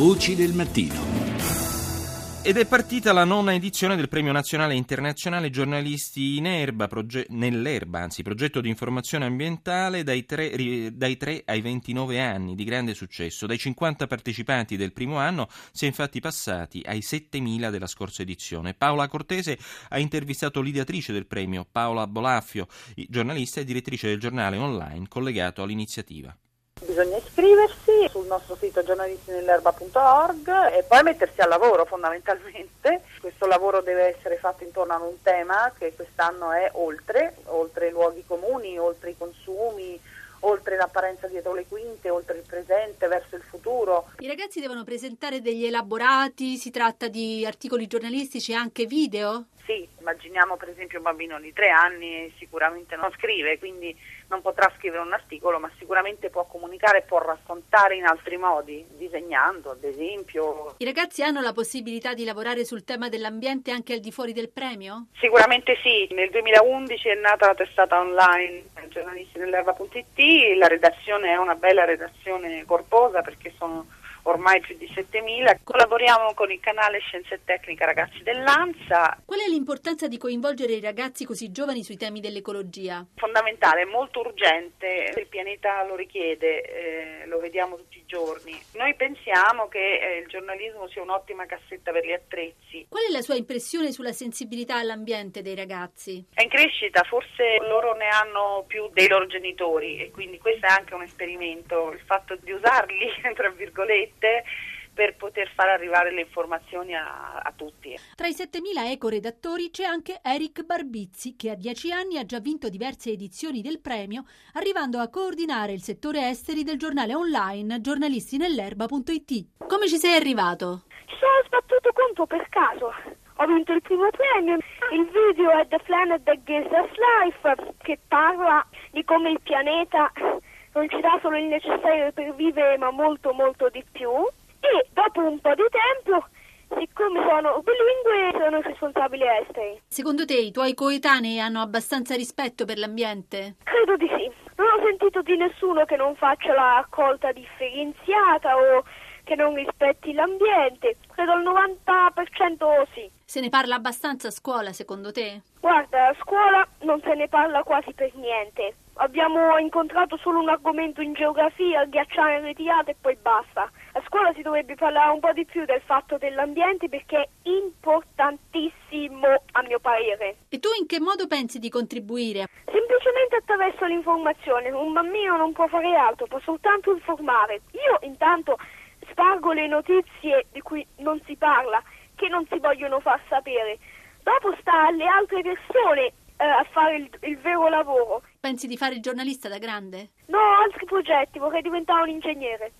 Voci del mattino. Ed è partita la nona edizione del Premio Nazionale Internazionale Giornalisti in Erba, proge- nell'Erba, anzi progetto di informazione ambientale dai 3, dai 3 ai 29 anni, di grande successo. Dai 50 partecipanti del primo anno si è infatti passati ai 7.000 della scorsa edizione. Paola Cortese ha intervistato l'ideatrice del premio, Paola Bolaffio, giornalista e direttrice del giornale online collegato all'iniziativa. Bisogna iscriversi sul nostro sito giornalistinellerba.org e poi mettersi al lavoro fondamentalmente. Questo lavoro deve essere fatto intorno a un tema che quest'anno è oltre, oltre i luoghi comuni, oltre i consumi, oltre l'apparenza dietro le quinte, oltre il presente, verso il futuro. I ragazzi devono presentare degli elaborati, si tratta di articoli giornalistici e anche video? Sì, immaginiamo per esempio un bambino di tre anni sicuramente non scrive, quindi non potrà scrivere un articolo, ma sicuramente può comunicare, può raccontare in altri modi, disegnando ad esempio. I ragazzi hanno la possibilità di lavorare sul tema dell'ambiente anche al di fuori del premio? Sicuramente sì, nel 2011 è nata la testata online giornalisti nell'erba.it, la redazione è una bella redazione corposa perché sono ormai più di 7.000. Collaboriamo con il canale Scienze e Tecnica Ragazzi dell'ANSA. Qual è l'importanza di coinvolgere i ragazzi così giovani sui temi dell'ecologia? Fondamentale, molto urgente, il pianeta lo richiede, eh, lo vediamo tutti i giorni. Noi pensiamo che eh, il giornalismo sia un'ottima cassetta per gli attrezzi. Qual è la sua impressione sulla sensibilità all'ambiente dei ragazzi? È in crescita, forse loro ne hanno più dei loro genitori e quindi questo è anche un esperimento, il fatto di usarli, tra virgolette, rete per poter far arrivare le informazioni a, a tutti. Tra i 7.000 ecoredattori c'è anche Eric Barbizzi, che a dieci anni ha già vinto diverse edizioni del premio, arrivando a coordinare il settore esteri del giornale online giornalistinellerba.it. Come ci sei arrivato? Ci sono sbattuto contro per caso. Ho vinto il primo premio. Il video è The Planet That Gives Us Life, che parla di come il pianeta non ci dà solo il necessario per vivere ma molto molto di più e dopo un po' di tempo siccome sono bilingue sono responsabile esteri. Secondo te i tuoi coetanei hanno abbastanza rispetto per l'ambiente? Credo di sì. Non ho sentito di nessuno che non faccia la raccolta differenziata o che non rispetti l'ambiente. Credo al 90% sì. Se ne parla abbastanza a scuola, secondo te? Guarda, a scuola non se ne parla quasi per niente. Abbiamo incontrato solo un argomento in geografia, ghiacciare ritirate e poi basta. A scuola si dovrebbe parlare un po' di più del fatto dell'ambiente perché è importantissimo a mio parere. E tu in che modo pensi di contribuire? Semplicemente attraverso l'informazione. Un bambino non può fare altro, può soltanto informare. Io intanto spargo le notizie di cui non si parla, che non si vogliono far sapere. Dopo sta alle altre persone eh, a fare il, il, vero lavoro. Pensi di fare il giornalista da grande? No, altri progetti, vorrei diventare un ingegnere.